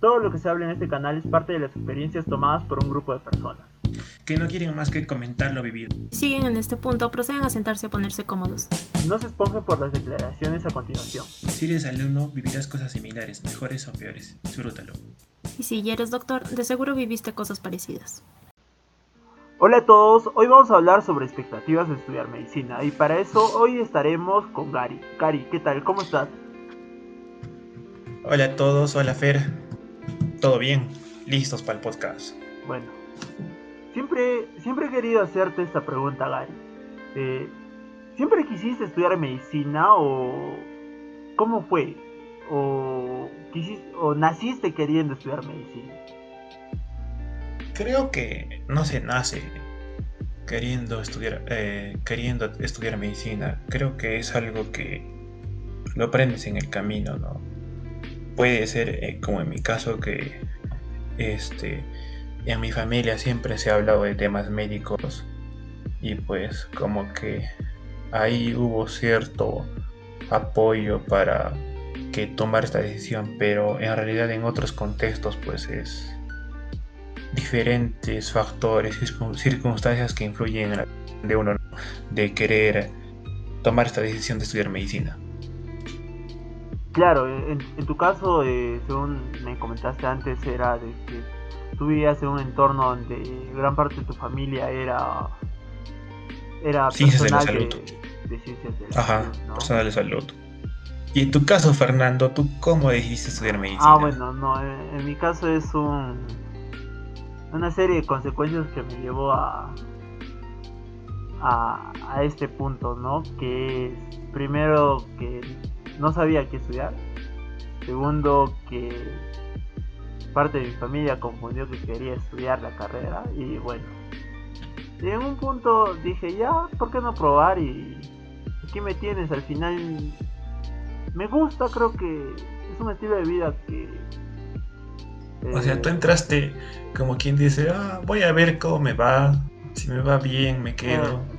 Todo lo que se habla en este canal es parte de las experiencias tomadas por un grupo de personas. Que no quieren más que comentar lo vivido. Siguen en este punto, proceden a sentarse a ponerse cómodos. No se esponjen por las declaraciones a continuación. Si eres alumno, vivirás cosas similares, mejores o peores. Disfrútalo. Y si ya eres doctor, de seguro viviste cosas parecidas. Hola a todos, hoy vamos a hablar sobre expectativas de estudiar medicina y para eso hoy estaremos con Gary. Gary, ¿qué tal? ¿Cómo estás? Hola a todos, hola Fer. ¿Todo bien? ¿Listos para el podcast? Bueno, siempre, siempre he querido hacerte esta pregunta, Gary. Eh, ¿Siempre quisiste estudiar medicina o cómo fue? ¿O, quisiste, o naciste queriendo estudiar medicina? Creo que no se nace queriendo estudiar, eh, queriendo estudiar medicina. Creo que es algo que lo aprendes en el camino, ¿no? Puede ser eh, como en mi caso que este, en mi familia siempre se ha hablado de temas médicos y pues como que ahí hubo cierto apoyo para que tomar esta decisión, pero en realidad en otros contextos pues es diferentes factores, circunstancias que influyen en la de uno de querer tomar esta decisión de estudiar medicina. Claro, en, tu caso, eh, según me comentaste antes, era de que tú vivías en un entorno donde gran parte de tu familia era era personal de, salud. De, ciencias de la Ajá, salud, personal de salud. Y en tu caso, Fernando, ¿tú cómo decidiste estudiar medicina? Ah, bueno, no, en, mi caso es un una serie de consecuencias que me llevó a, a, este punto, ¿no? Que es primero que no sabía qué estudiar. Segundo, que parte de mi familia confundió que quería estudiar la carrera. Y bueno, en un punto dije, ya, ¿por qué no probar? Y aquí me tienes, al final me gusta, creo que es un estilo de vida que... o sea, tú entraste como quien dice, ah, voy a ver cómo me va, si me va bien, me quedo. Eh,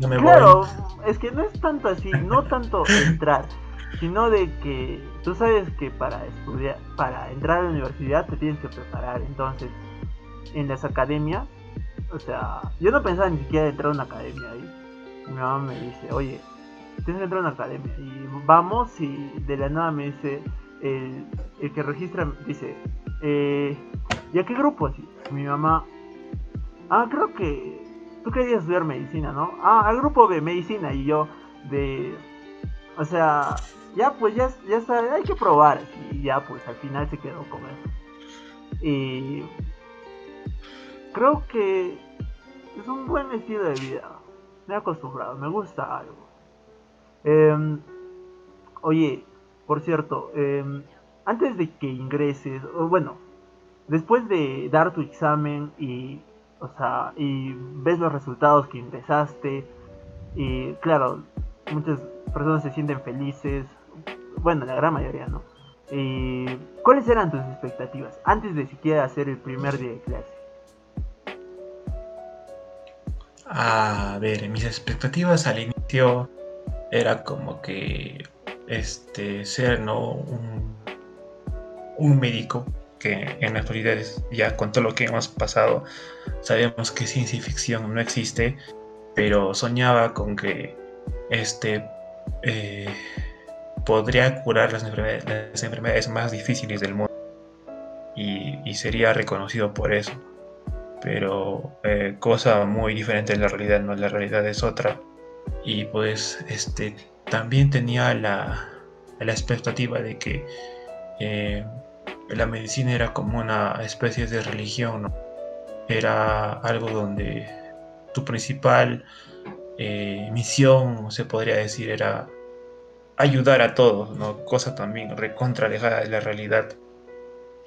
no me claro, es que no es tanto así, no tanto entrar, sino de que tú sabes que para estudiar, para entrar a la universidad te tienes que preparar. Entonces, en las academias, o sea, yo no pensaba ni siquiera entrar a una academia ahí. Mi mamá me dice, oye, tienes que entrar a una academia. Y vamos y de la nada me dice, el, que registra, dice, eh, ¿y a qué grupo? Así, mi mamá, ah, creo que tú querías estudiar medicina, ¿no? Ah, al grupo de medicina y yo de... O sea, ya pues ya, ya está, hay que probar. Y ya pues al final se quedó con eso. Y creo que es un buen estilo de vida. Me he acostumbrado, me gusta algo. Em, oye, por cierto, em, antes de que ingreses, o bueno, después de dar tu examen y, o sea, y ves los resultados que ingresaste, y claro, muchas personas se sienten felices, bueno, la gran mayoría, ¿no? Eh, ¿Cuáles eran tus expectativas antes de siquiera hacer el primer día de clase? A ver, mis expectativas al inicio era como que este ser no un, un médico que en la actualidad ya con todo lo que hemos pasado sabemos que ciencia ficción no existe pero soñaba con que este eh, podría curar las enfermedades, más difíciles del mundo y, sería reconocido por eso. Pero eh, cosa muy diferente de la realidad, ¿no? La realidad es otra. Y pues este también tenía la, la expectativa de que la medicina era como una especie de religión, Era algo donde tu principal eh, misión, se podría decir, era ayudar a todos, ¿no? Cosa también recontra alejada de la realidad.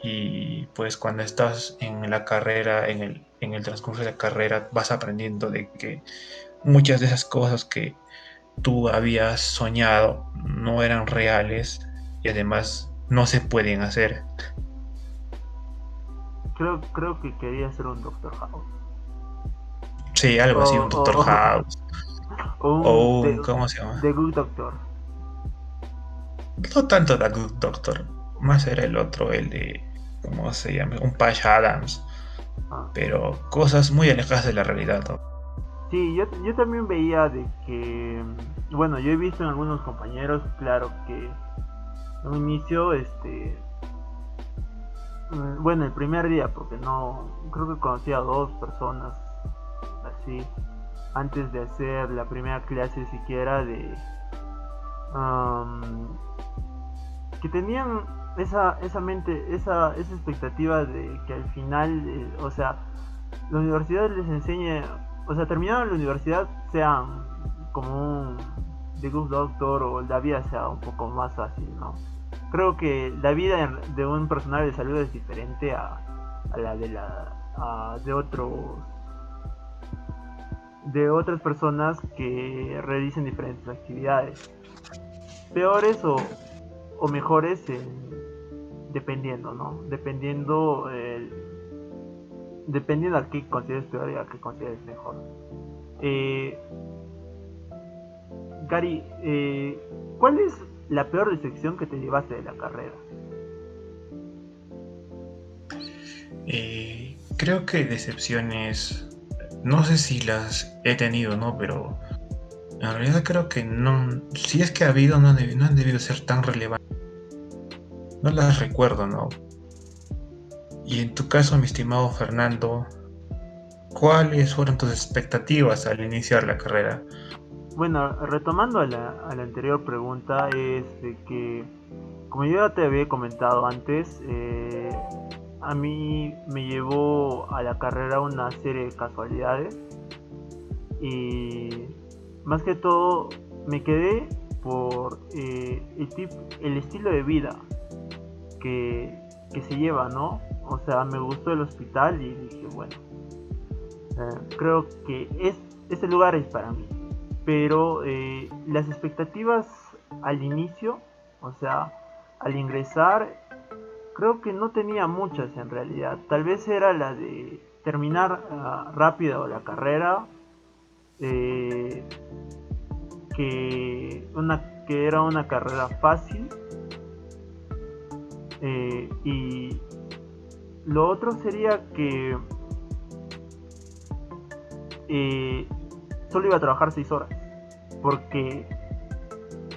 Y pues cuando estás en la carrera, en el, en el transcurso de la carrera, vas aprendiendo de que muchas de esas cosas que tú habías soñado no eran reales y además no se pueden hacer. Creo, creo que quería ser un Doctor House. Sí, algo así, un Doctor House. O un, ¿cómo se llama? The Good Doctor. no tanto The Good Doctor, más era el otro, el de, ¿cómo se llama? Un Patch Adams. Ah. Pero cosas muy alejadas de la realidad. ¿no? Sí, yo, yo también veía de que, bueno, yo he visto en algunos compañeros, claro, que un inicio, este, mm, bueno, el primer día, porque no, creo que conocí a dos personas así, antes de hacer la primera clase siquiera de, am, que tenían esa, esa mente, esa, esa expectativa de que al final, eh, o sea, la universidad les enseñe, o sea, terminando la universidad sean como un The Good Doctor o la vida sea un poco más fácil, ¿no? Creo que la vida de un personal de salud es diferente a, a la de la de otros de otras personas que realicen diferentes actividades peores o, o mejores en- dependiendo, ¿no? Dependiendo el, dependiendo a qué consideres peor y a qué consideres mejor. Eh, Gary, eh, ¿cuál es la peor decepción que te llevaste de la carrera? Eh, creo que decepciones, no sé si las he tenido, ¿no? Pero en realidad creo que no, si es que ha habido, no, no han debido ser tan relevantes. No las recuerdo, ¿no? Y en tu caso, mi estimado Fernando, ¿cuáles fueron tus expectativas al iniciar la carrera? Bueno, retomando a la, anterior pregunta, es de que, como yo ya te había comentado antes, eh, a mí me llevó a la carrera una serie de casualidades y más que todo me quedé por eh, el, tip- el estilo de vida que, se lleva, ¿no? O sea, me gustó el hospital y dije, bueno, eh, creo que es, este lugar es para mí pero eh, las expectativas al inicio, o sea, al ingresar, creo que no tenía muchas en realidad. Tal vez era la de terminar ah, rápido la carrera, eh, que, una, que era una carrera fácil, eh, y lo otro sería que solo iba a trabajar 6 horas porque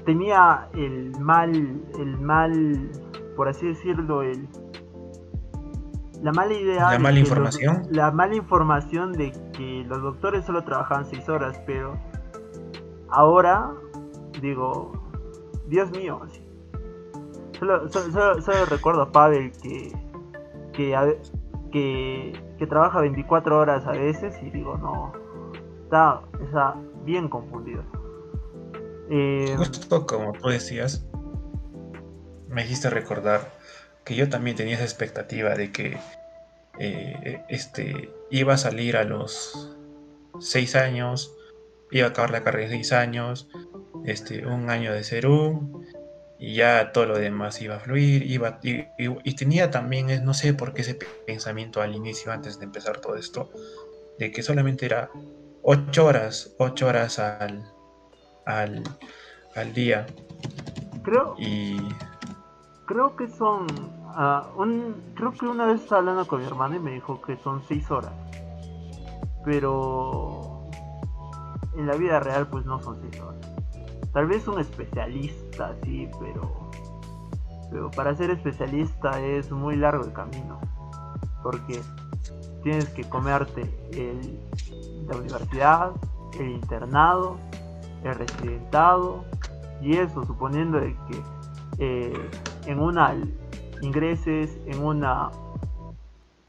tenía el mal el mal por así decirlo el la mala idea ¿La mala los- información? la mala información de que los doctores solo trabajaban 6 horas pero ahora digo Dios mío sí. solo, solo- solo- solo recuerdo a Pavel que que, que que trabaja 24 horas a veces y digo no está, bien confundido. Eh, Justo como tú decías, me hiciste recordar que yo también tenía esa expectativa de que eh, este, iba a salir a los 6 años, iba a acabar la carrera de 6 años, este, un año de Serum, y ya todo lo demás iba a fluir, iba, y, tenía también, no sé por qué ese pensamiento al inicio, antes de empezar todo esto, de que solamente era 8 horas, 8 horas al, al, al día. creo, Y creo que son. ah, un, creo que una vez estaba hablando con mi hermana y me dijo que son 6 horas. Pero. En la vida real, pues no son 6 horas. Tal vez un especialista, sí, pero. Pero para ser especialista es muy largo el camino. Porque tienes que comerte el, la universidad, el internado, el residentado y eso suponiendo de que eh, en una ingreses, en una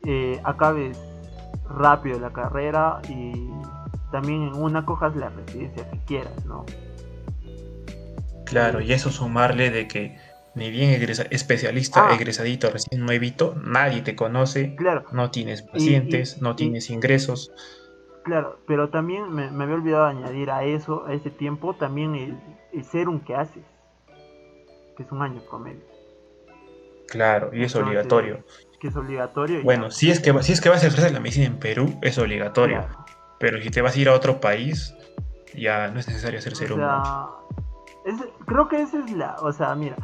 eh, acabes rápido la carrera y también en una cojas la residencia que quieras, ¿no? claro, y eso sumarle de que ni bien egresa- especialista, Ah. egresadito, recién nuevito, nadie te conoce, Claro, no tienes pacientes, no y- tienes ingresos. Claro, pero también me, me había olvidado añadir a eso, a ese tiempo, también el, el serum que haces, que es un año promedio, Claro, y es Entonces, obligatorio. que es obligatorio. Bueno, ya. si es, que, si es que vas a ejercer la medicina en Perú, es obligatorio. Claro. Pero si te vas a ir a otro país, ya no es necesario hacer O serum. sea, es- creo que esa es la, o sea, mira,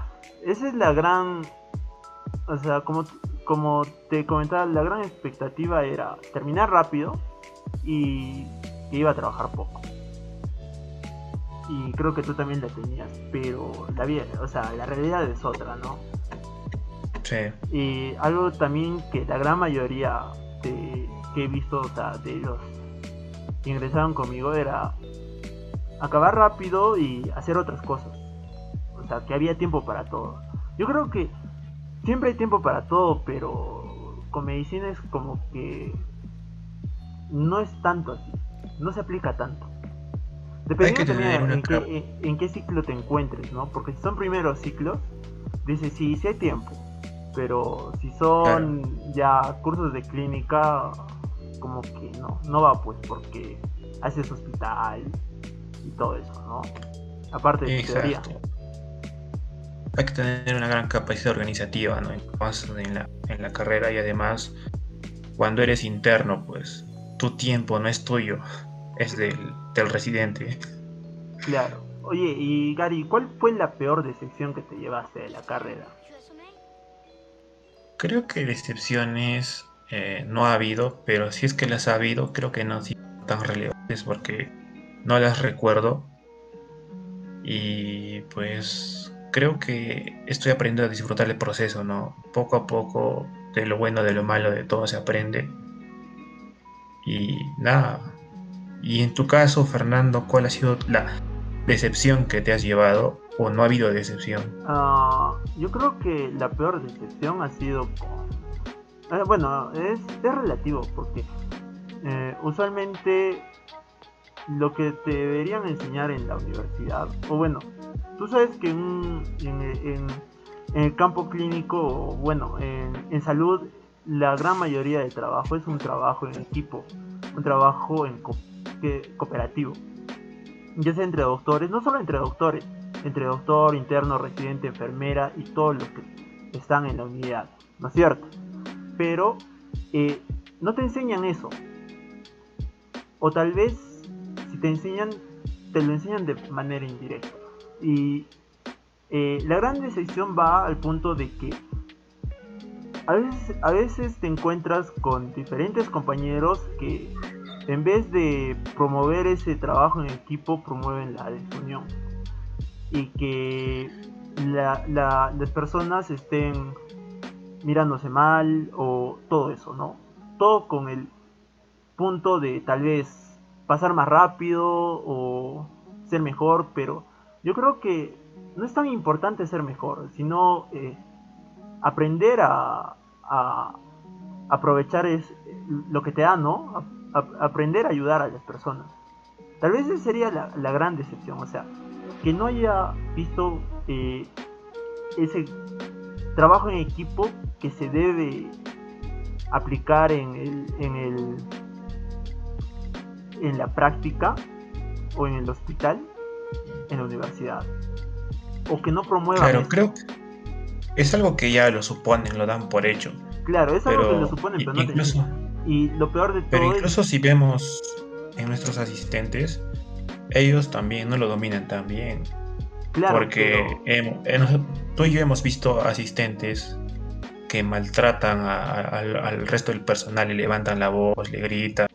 esa es la gran, o sea, como, como te comentaba, la gran expectativa era terminar rápido y que iba a trabajar poco. Y creo que tú también la tenías, pero la vida, o sea, la realidad es otra, ¿no? Sí. Y algo también que la gran mayoría de, que he visto, o sea, de los que ingresaron conmigo era acabar rápido y hacer otras cosas. O sea, que había tiempo para todo. Yo creo que siempre hay tiempo para todo, pero con medicina es como que no es tanto así. No se aplica tanto. Dependiendo también en qué, en qué ciclo te encuentres, ¿no? Porque si son primeros ciclos, dices, sí, sí hay tiempo pero si son ya cursos de clínica, como que no, no va pues porque haces hospital y todo eso, ¿no? Aparte de teoría. Hay que tener una gran capacidad organizativa, ¿no? En la, en la carrera y además, cuando eres interno, pues tu tiempo no es tuyo, es del, del residente. Claro. Oye, y Gary, ¿cuál fue la peor decepción que te llevaste de la carrera? Creo que decepciones eh, no ha habido, pero si es que las ha habido, creo que no han sido tan relevantes porque no las recuerdo. Y pues creo que estoy aprendiendo a disfrutar el proceso, ¿no? Poco a poco, de lo bueno, de lo malo, de todo se aprende. Y nada. Y en tu caso, Fernando, ¿cuál ha sido la decepción que te has llevado o no ha habido decepción? Uh, yo creo que la peor decepción ha sido con... Eh, bueno, es, es, relativo porque eh, usualmente lo que te deberían enseñar en la universidad, o bueno, tú sabes que en, en, el campo clínico, bueno, en, en salud, la gran mayoría del trabajo es un trabajo en equipo, un trabajo en cooperativo ya sea entre doctores, no solo entre doctores, entre doctor, interno, residente, enfermera y todos los que están en la unidad, ¿no es cierto? Pero eh, no te enseñan eso. O tal vez, si te enseñan, te lo enseñan de manera indirecta. Y eh, la gran decisión va al punto de que a veces, a veces te encuentras con diferentes compañeros que en vez de promover ese trabajo en equipo, promueven la desunión. Y que las personas estén mirándose mal o todo eso, ¿no? Todo con el punto de tal vez pasar más rápido o ser mejor, pero yo creo que no es tan importante ser mejor, sino eh, aprender a, aprovechar es, lo que te da, ¿no? aprender a ayudar a las personas. Tal vez esa sería la, gran decepción, o sea, que no haya visto eh, ese trabajo en equipo que se debe aplicar en el, en el en la práctica o en el hospital en la universidad o que no promueva claro creo que es algo que ya lo suponen lo dan por hecho claro es algo que lo suponen pero no incluso, y lo peor de todo Pero incluso si vemos en nuestros asistentes, ellos también no lo dominan tan bien. Claro, porque tú y yo hemos visto asistentes que maltratan al resto del personal y levantan la voz, le gritan.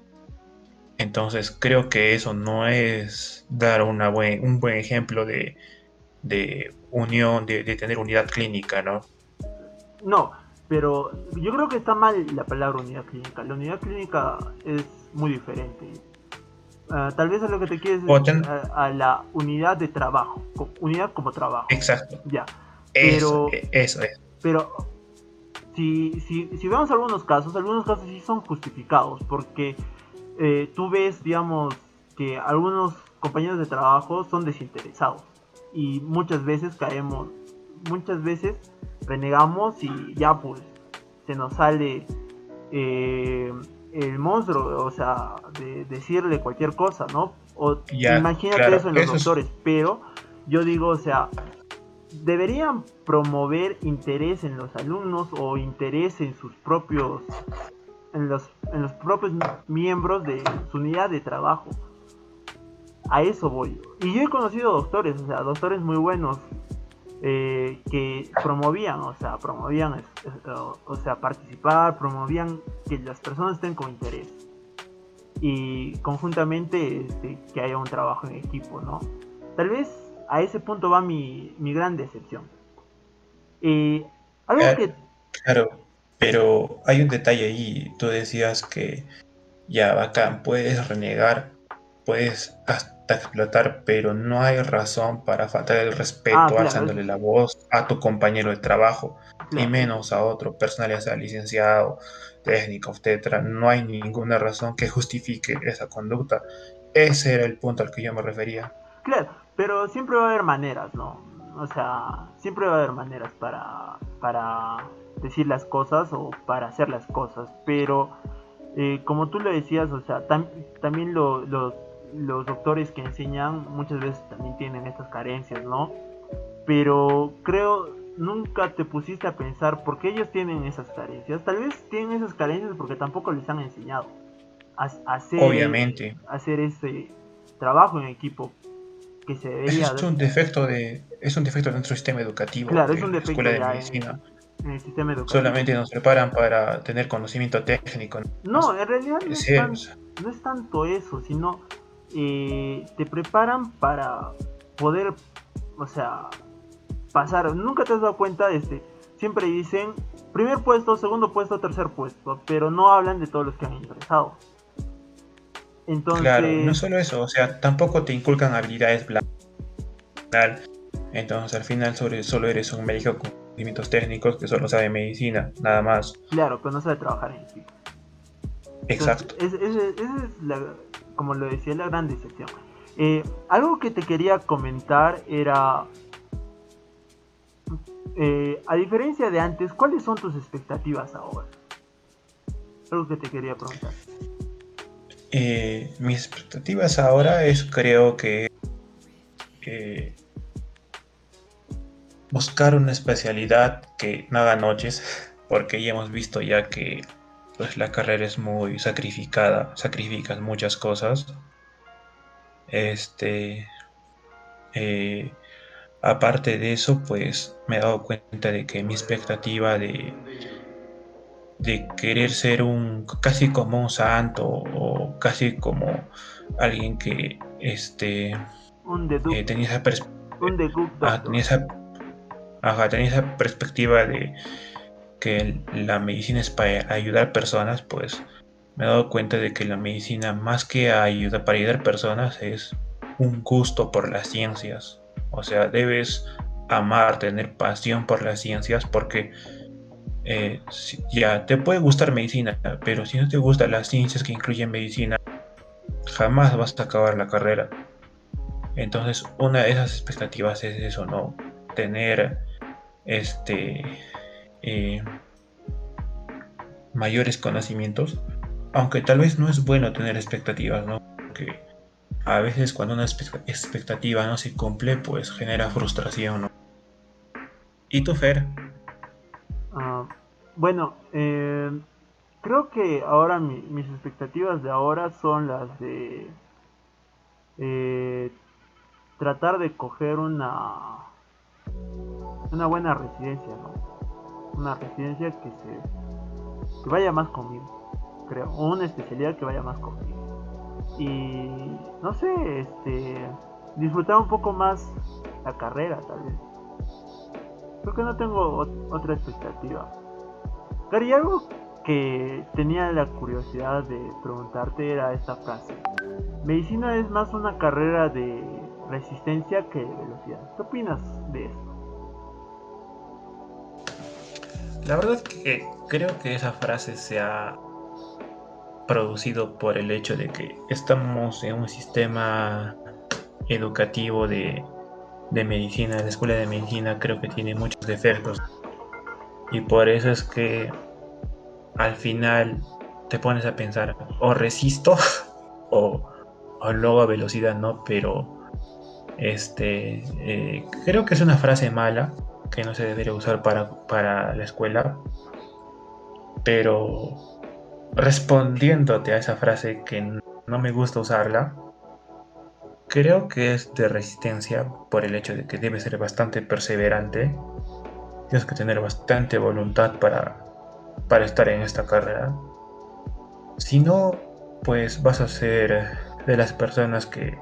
Entonces creo que eso no es dar una buen, un buen ejemplo de, unión, de, de, tener unidad clínica, ¿no? No, pero yo creo que está mal la palabra unidad clínica. La unidad clínica es muy diferente. Ah, tal vez a lo que te quieres decir a, la unidad de trabajo, unidad como trabajo. Exacto. Ya. Pero, eso, eso es. Pero si, si, si vemos algunos casos, algunos casos sí son justificados, porque eh, tú ves, digamos, que algunos compañeros de trabajo son desinteresados y muchas veces caemos, muchas veces renegamos y ya pues se nos sale eh, el monstruo, o sea, de decirle cualquier cosa, ¿no? O imagínate eso en los doctores, pero yo digo, o sea, deberían promover interés en los alumnos o interés en sus propios en los, en los propios miembros de su unidad de trabajo. A eso voy. Y yo he conocido doctores, o sea, doctores muy buenos eh, que promovían, o sea, promovían, o sea, participar, promovían que las personas estén con interés y conjuntamente este, que haya un trabajo en equipo, ¿no? Tal vez a ese punto va mi, mi gran decepción. Eh, algo claro, que... Claro, pero hay un detalle ahí. Tú decías que ya bacán, puedes renegar, puedes hasta explotar, pero no hay razón para faltar el respeto Ah, claro, alzándole la voz a tu compañero de trabajo, claro, menos a otro personal, ya sea licenciado, técnico, etcétera. No hay ninguna razón que justifique esa conducta. Ese era el punto al que yo me refería. Claro, pero siempre va a haber maneras, ¿no? O sea, siempre va a haber maneras para, para decir las cosas o para hacer las cosas, pero eh, como tú lo decías, o sea, tam- también lo- los, los doctores que enseñan muchas veces también tienen estas carencias, ¿no? Pero creo, nunca te pusiste a pensar por qué ellos tienen esas carencias. Tal vez tienen esas carencias porque tampoco les han enseñado a, a hacer, Obviamente. a hacer ese trabajo en equipo que se debería Ese es un defecto de, es un defecto de nuestro sistema educativo, Claro, es de un la defecto escuela de ya en- medicina. en el sistema educativo. Solamente nos preparan para tener conocimiento técnico. No, en realidad no es, tan- no es tanto eso, sino eh, te preparan para poder, o sea, pasar. Nunca te has dado cuenta, este, siempre dicen primer puesto, segundo puesto, tercer puesto, pero no hablan de todos los que han ingresado. Entonces, Claro, no solo eso, o sea, tampoco te inculcan habilidades blandas. Entonces, al final, sobre, solo eres un médico con conocimientos técnicos que solo sabe medicina, nada más. claro, pero no sabe trabajar en equipo. Exacto. Entonces, es- es- esa es la, como lo decía, la gran decepción. Eh, algo que te quería comentar era, eh, a diferencia de antes, ¿cuáles son tus expectativas ahora? Algo que te quería preguntar. Eh, mis expectativas ahora es, creo que, buscar una especialidad que no haga noches, porque ya hemos visto ya que pues, la carrera es muy sacrificada, sacrificas muchas cosas. Este, eh, aparte de eso, pues me he dado cuenta de que mi expectativa de, de querer ser un casi como un santo o casi como alguien que este Un eh, tenía esa un tenía esa ajá, tenía esa perspectiva de que la medicina es para ayudar personas, pues me he dado cuenta de que la medicina más que ayuda para ayudar personas es un gusto por las ciencias. O sea, debes amar, tener pasión por las ciencias porque eh, ya te puede gustar medicina, pero si no te gustan las ciencias que incluyen medicina, jamás vas a acabar la carrera. Entonces, una de esas expectativas es eso, ¿no? Tener este eh, mayores conocimientos, aunque tal vez no es bueno tener expectativas, ¿no? Porque a veces cuando una expectativa no se cumple, pues genera frustración, ¿no? ¿Y tú, Fer? Ah, bueno, eh, creo que ahora mi- mis expectativas de ahora son las de eh, tratar de coger una una buena residencia, ¿no? Una residencia que se que vaya más conmigo, creo, una especialidad que vaya más conmigo. Y no sé, este disfrutar un poco más la carrera, tal vez. Creo que no tengo ot- otra expectativa. Pero y algo que tenía la curiosidad de preguntarte era esta frase. Medicina es más una carrera de resistencia que de velocidad. ¿Qué opinas de esto? La verdad que creo que esa frase se ha producido por el hecho de que estamos en un sistema educativo de, de medicina, la escuela de medicina creo que tiene muchos defectos. Y por eso es que al final te pones a pensar o resisto o, o luego a velocidad no, pero este eh, creo que es una frase mala que no se debería usar para, para la escuela, pero respondiéndote a esa frase que no me gusta usarla, creo que es de resistencia por el hecho de que debe ser bastante perseverante. Tienes que tener bastante voluntad para, para estar en esta carrera. Si no, pues vas a ser de las personas que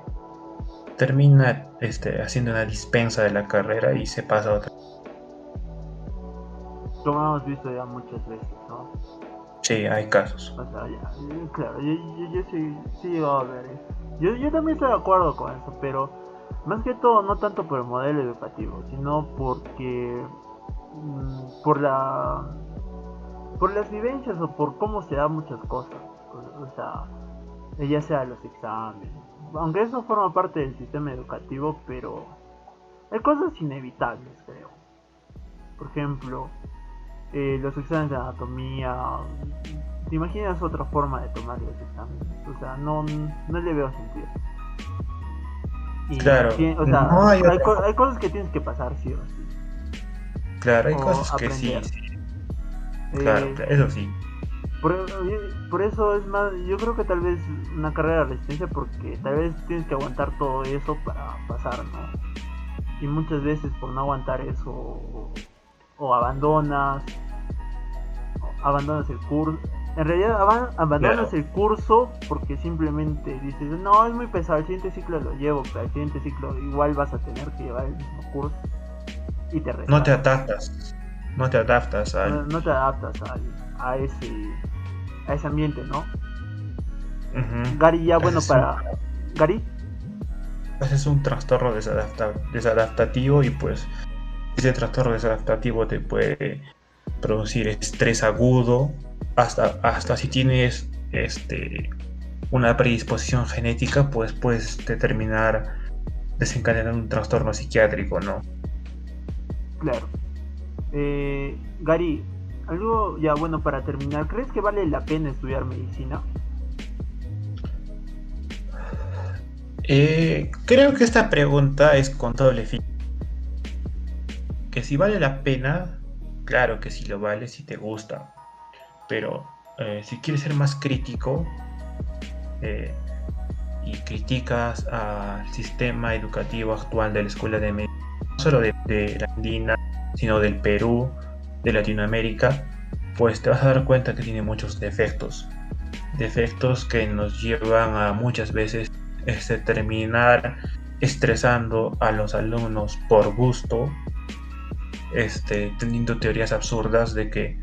termina este, haciendo una dispensa de la carrera y se pasa a otra. Como hemos visto ya muchas veces, ¿no? Sí, hay casos. O sea, ya, claro, yo, yo, yo sí, sí a ver Yo, yo también estoy de acuerdo con eso, pero más que todo no tanto por el modelo educativo, sino porque mm, por la por las vivencias o por cómo se dan muchas cosas. O, o sea, ya sea los exámenes, aunque eso forma parte del sistema educativo, pero hay cosas inevitables, creo. Por ejemplo, eh, los exámenes de anatomía. ¿Te imaginas otra forma de tomar los exámenes? O sea, no, no le veo sentido. claro. o sea, hay, cosas que tienes que pasar, sí o sí. Claro, hay cosas que sí. Claro, eh, eso sí. Por, eso es más, yo creo que tal vez una carrera de resistencia porque tal vez tienes que aguantar todo eso para pasar, ¿no? Y muchas veces por no aguantar eso o, abandonas, abandonas el curso. En realidad abandonas el curso porque simplemente dices, no, es muy pesado, el siguiente ciclo lo llevo, pero el siguiente ciclo igual vas a tener que llevar el mismo curso y te No te adaptas, no te adaptas a... No, te adaptas a ese a ese ambiente, ¿no? Gary, ya bueno, para... Gary. Pues es un trastorno desadaptativo y pues ese trastorno desadaptativo te puede producir estrés agudo hasta, hasta si tienes este, una predisposición genética pues puedes determinar desencadenar un trastorno psiquiátrico, ¿no? Claro. Eh, Gary, algo ya bueno para terminar, ¿crees que vale la pena estudiar medicina? Eh, creo que esta pregunta es con doble fin. Que si vale la pena, claro que sí lo vale, si te gusta. Pero eh, si quieres ser más crítico eh, y criticas al sistema educativo actual de la escuela de medicina, no solo de, de la Andina, sino del Perú, de Latinoamérica, pues te vas a dar cuenta que tiene muchos defectos. Defectos que nos llevan a muchas veces este, terminar estresando a los alumnos por gusto, este, teniendo teorías absurdas de que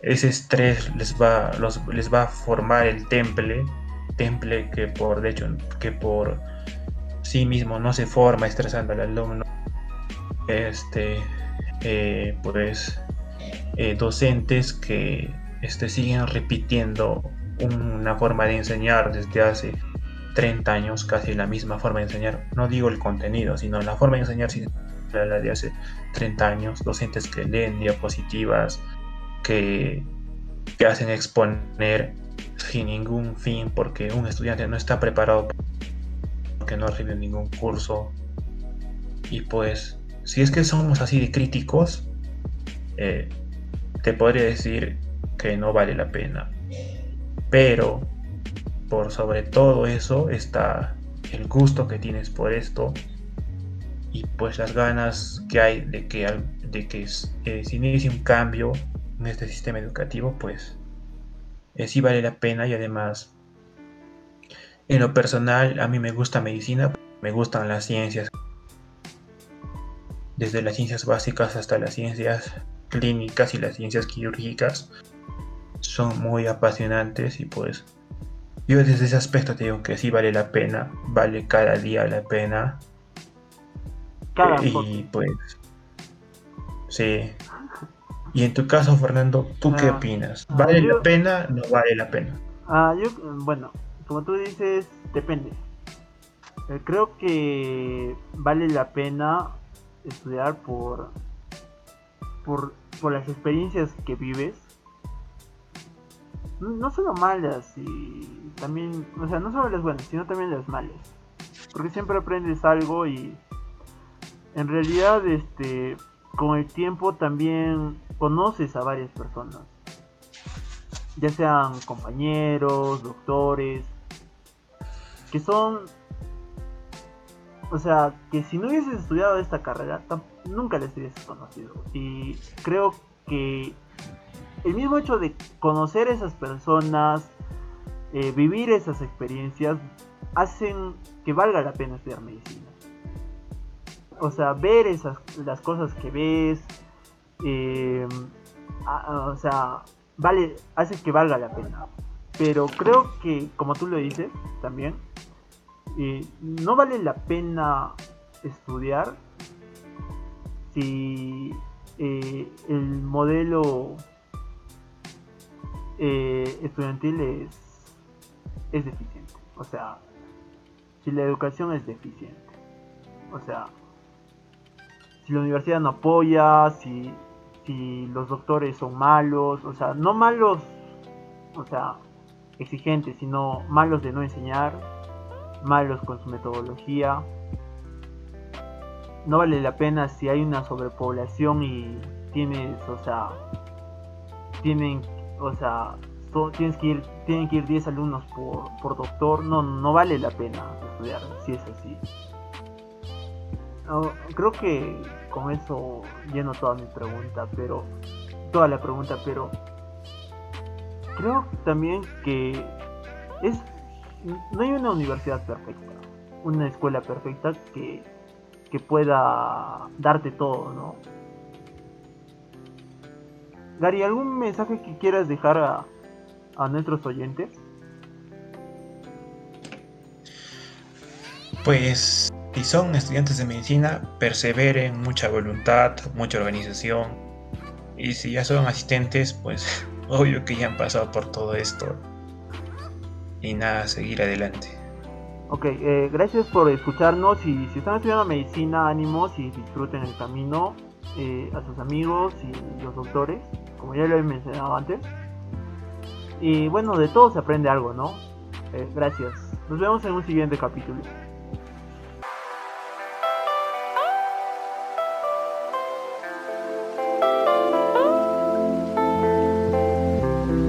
ese estrés les va, les va a formar el temple, temple que por de hecho que por sí mismo no se forma estresando al alumno. Este, eh, pues eh, docentes que este, siguen repitiendo una forma de enseñar desde hace 30 años, casi la misma forma de enseñar. No digo el contenido, sino la forma de enseñar la de hace 30 años. Docentes que leen diapositivas, que, que hacen exponer sin ningún fin porque un estudiante no está preparado porque no recibe ningún curso. Y pues, si es que somos así de críticos, eh, te podría decir que no vale la pena. Pero por sobre todo eso está el gusto que tienes por esto y pues las ganas que hay de que, de que eh, se inicie un cambio en este sistema educativo, pues eh, sí vale la pena y además en lo personal a mí me gusta medicina, me gustan las ciencias, desde las ciencias básicas hasta las ciencias clínicas y las ciencias quirúrgicas son muy apasionantes y pues yo desde ese aspecto te digo que sí vale la pena, vale cada día la pena. Y pues sí. Y en tu caso, Fernando, ¿tú qué ah, opinas? Ah, ¿Vale la pena? ¿No vale la pena? Ah, yo, bueno, como tú dices, depende. Eh, creo que vale la pena estudiar por por, las experiencias que vives, no solo malas, y también, o sea, no solo las buenas, sino también las malas. Porque siempre aprendes algo y en realidad, este, con el tiempo también conoces a varias personas. Ya sean compañeros, doctores, que son o sea, que si no hubieses estudiado esta carrera, nunca les hubieses conocido. Y creo que el mismo hecho de conocer esas personas, eh, vivir esas experiencias, hacen que valga la pena estudiar medicina. O sea, ver esas las cosas que ves, eh, o sea, vale, hace que valga la pena. Pero creo que, como tú lo dices, también, eh, no vale la pena estudiar si eh, el modelo estudiantil es, es deficiente. O sea, si la educación es deficiente. O sea, si la universidad no apoya, si, si los doctores son malos, o sea, no malos, o sea, exigentes, sino malos de no enseñar, malos con su metodología. No vale la pena si hay una sobrepoblación y tienes, o sea, tienen, o sea, tienes que ir, tienen que ir 10 alumnos por, por doctor, no, no vale la pena estudiar si es así. Creo que con eso lleno toda mi pregunta, pero toda la pregunta, pero creo también que es no hay una universidad perfecta, una escuela perfecta que, que pueda darte todo, ¿no? Gary, ¿algún mensaje que quieras dejar a, a nuestros oyentes? Pues si son estudiantes de medicina, perseveren, mucha voluntad, mucha organización. Y si ya son asistentes, pues obvio que ya han pasado por todo esto y nada, seguir adelante. Ok, eh, gracias por escucharnos y si están estudiando medicina, ánimos y disfruten el camino eh, a sus amigos y los doctores, como ya lo he mencionado antes. Y bueno, de todo se aprende algo, ¿no? Eh, gracias. Nos vemos en un siguiente capítulo.